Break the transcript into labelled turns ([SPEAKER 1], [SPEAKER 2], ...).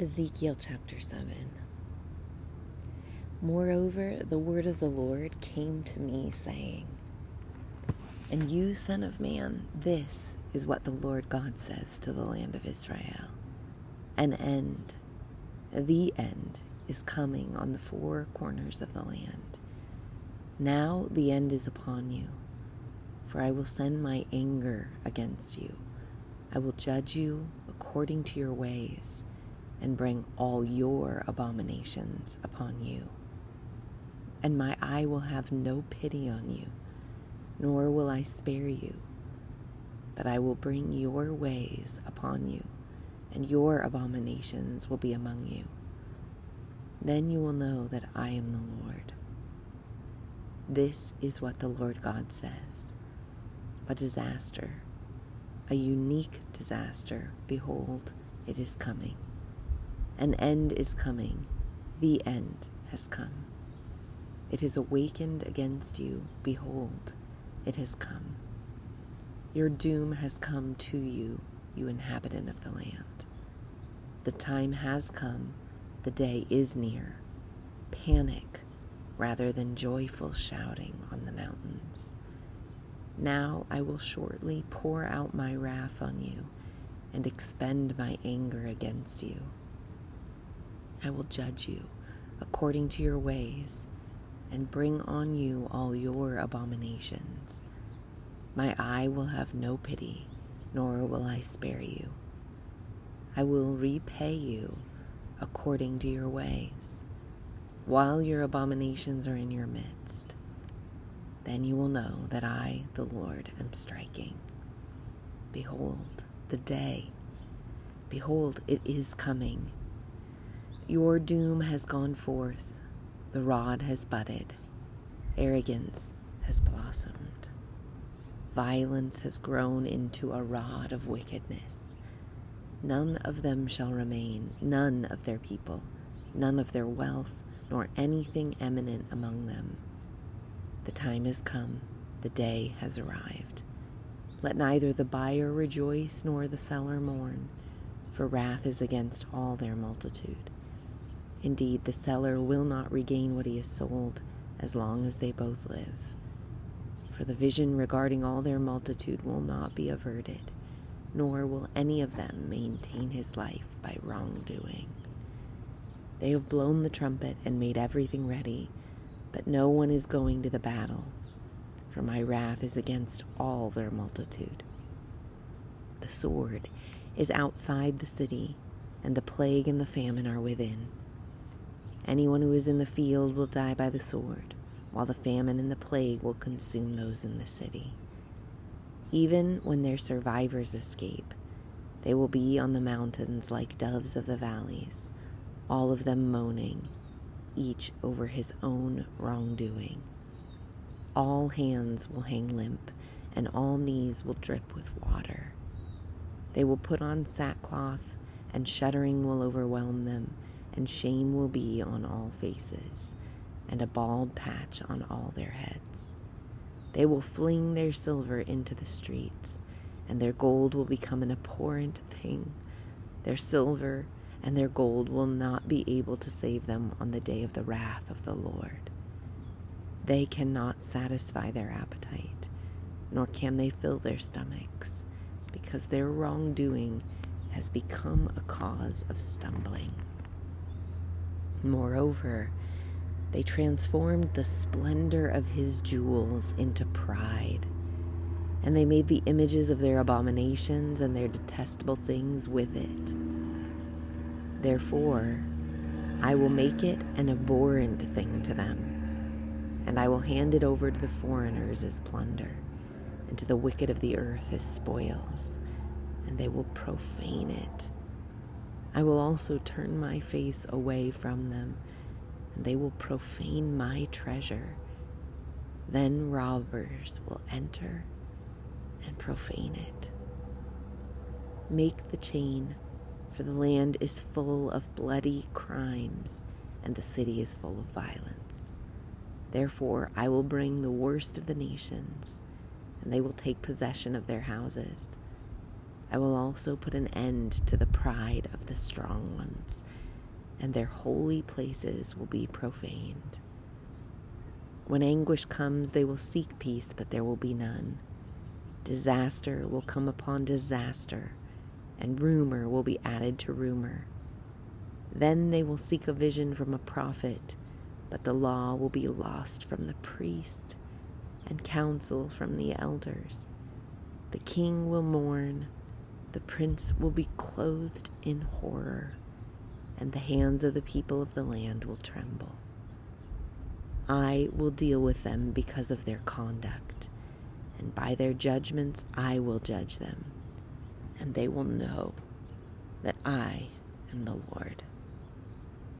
[SPEAKER 1] Ezekiel chapter 7. Moreover, the word of the Lord came to me, saying, And you, Son of Man, this is what the Lord God says to the land of Israel An end, the end, is coming on the four corners of the land. Now the end is upon you, for I will send my anger against you. I will judge you according to your ways and bring all your abominations upon you. And my eye will have no pity on you, nor will I spare you, but I will bring your ways upon you, and your abominations will be among you. Then you will know that I am the Lord. This is what the Lord God says a disaster, a unique disaster. Behold, it is coming. An end is coming. The end has come. It is awakened against you. Behold, it has come. Your doom has come to you, you inhabitant of the land. The time has come. The day is near. Panic rather than joyful shouting on the mountains. Now I will shortly pour out my wrath on you and expend my anger against you. I will judge you according to your ways and bring on you all your abominations. My eye will have no pity, nor will I spare you. I will repay you according to your ways, while your abominations are in your midst. Then you will know that I, the Lord, am striking. Behold, the day. Behold, it is coming your doom has gone forth, the rod has budded, arrogance has blossomed, violence has grown into a rod of wickedness. None of them shall remain, none of their people, none of their wealth, nor anything eminent among them. The time has come, the day has arrived. Let neither the buyer rejoice nor the seller mourn, for wrath is against all their multitude. Indeed, the seller will not regain what he has sold as long as they both live. For the vision regarding all their multitude will not be averted, nor will any of them maintain his life by wrongdoing. They have blown the trumpet and made everything ready, but no one is going to the battle, for my wrath is against all their multitude. The sword is outside the city, and the plague and the famine are within. Anyone who is in the field will die by the sword, while the famine and the plague will consume those in the city. Even when their survivors escape, they will be on the mountains like doves of the valleys, all of them moaning, each over his own wrongdoing. All hands will hang limp, and all knees will drip with water. They will put on sackcloth, and shuddering will overwhelm them and shame will be on all faces, and a bald patch on all their heads. They will fling their silver into the streets, and their gold will become an abhorrent thing. Their silver and their gold will not be able to save them on the day of the wrath of the Lord. They cannot satisfy their appetite, nor can they fill their stomachs, because their wrongdoing has become a cause of stumbling. Moreover, they transformed the splendor of his jewels into pride, and they made the images of their abominations and their detestable things with it. Therefore, I will make it an abhorrent thing to them, and I will hand it over to the foreigners as plunder, and to the wicked of the earth as spoils, and they will profane it I will also turn my face away from them, and they will profane my treasure. Then robbers will enter and profane it. Make the chain, for the land is full of bloody crimes, and the city is full of violence. Therefore, I will bring the worst of the nations, and they will take possession of their houses I will also put an end to the pride of the strong ones, and their holy places will be profaned. When anguish comes, they will seek peace, but there will be none. Disaster will come upon disaster, and rumor will be added to rumor. Then they will seek a vision from a prophet, but the law will be lost from the priest, and counsel from the elders. The king will mourn, the prince will be clothed in horror, and the hands of the people of the land will tremble. I will deal with them because of their conduct, and by their judgments I will judge them, and they will know that I am the Lord.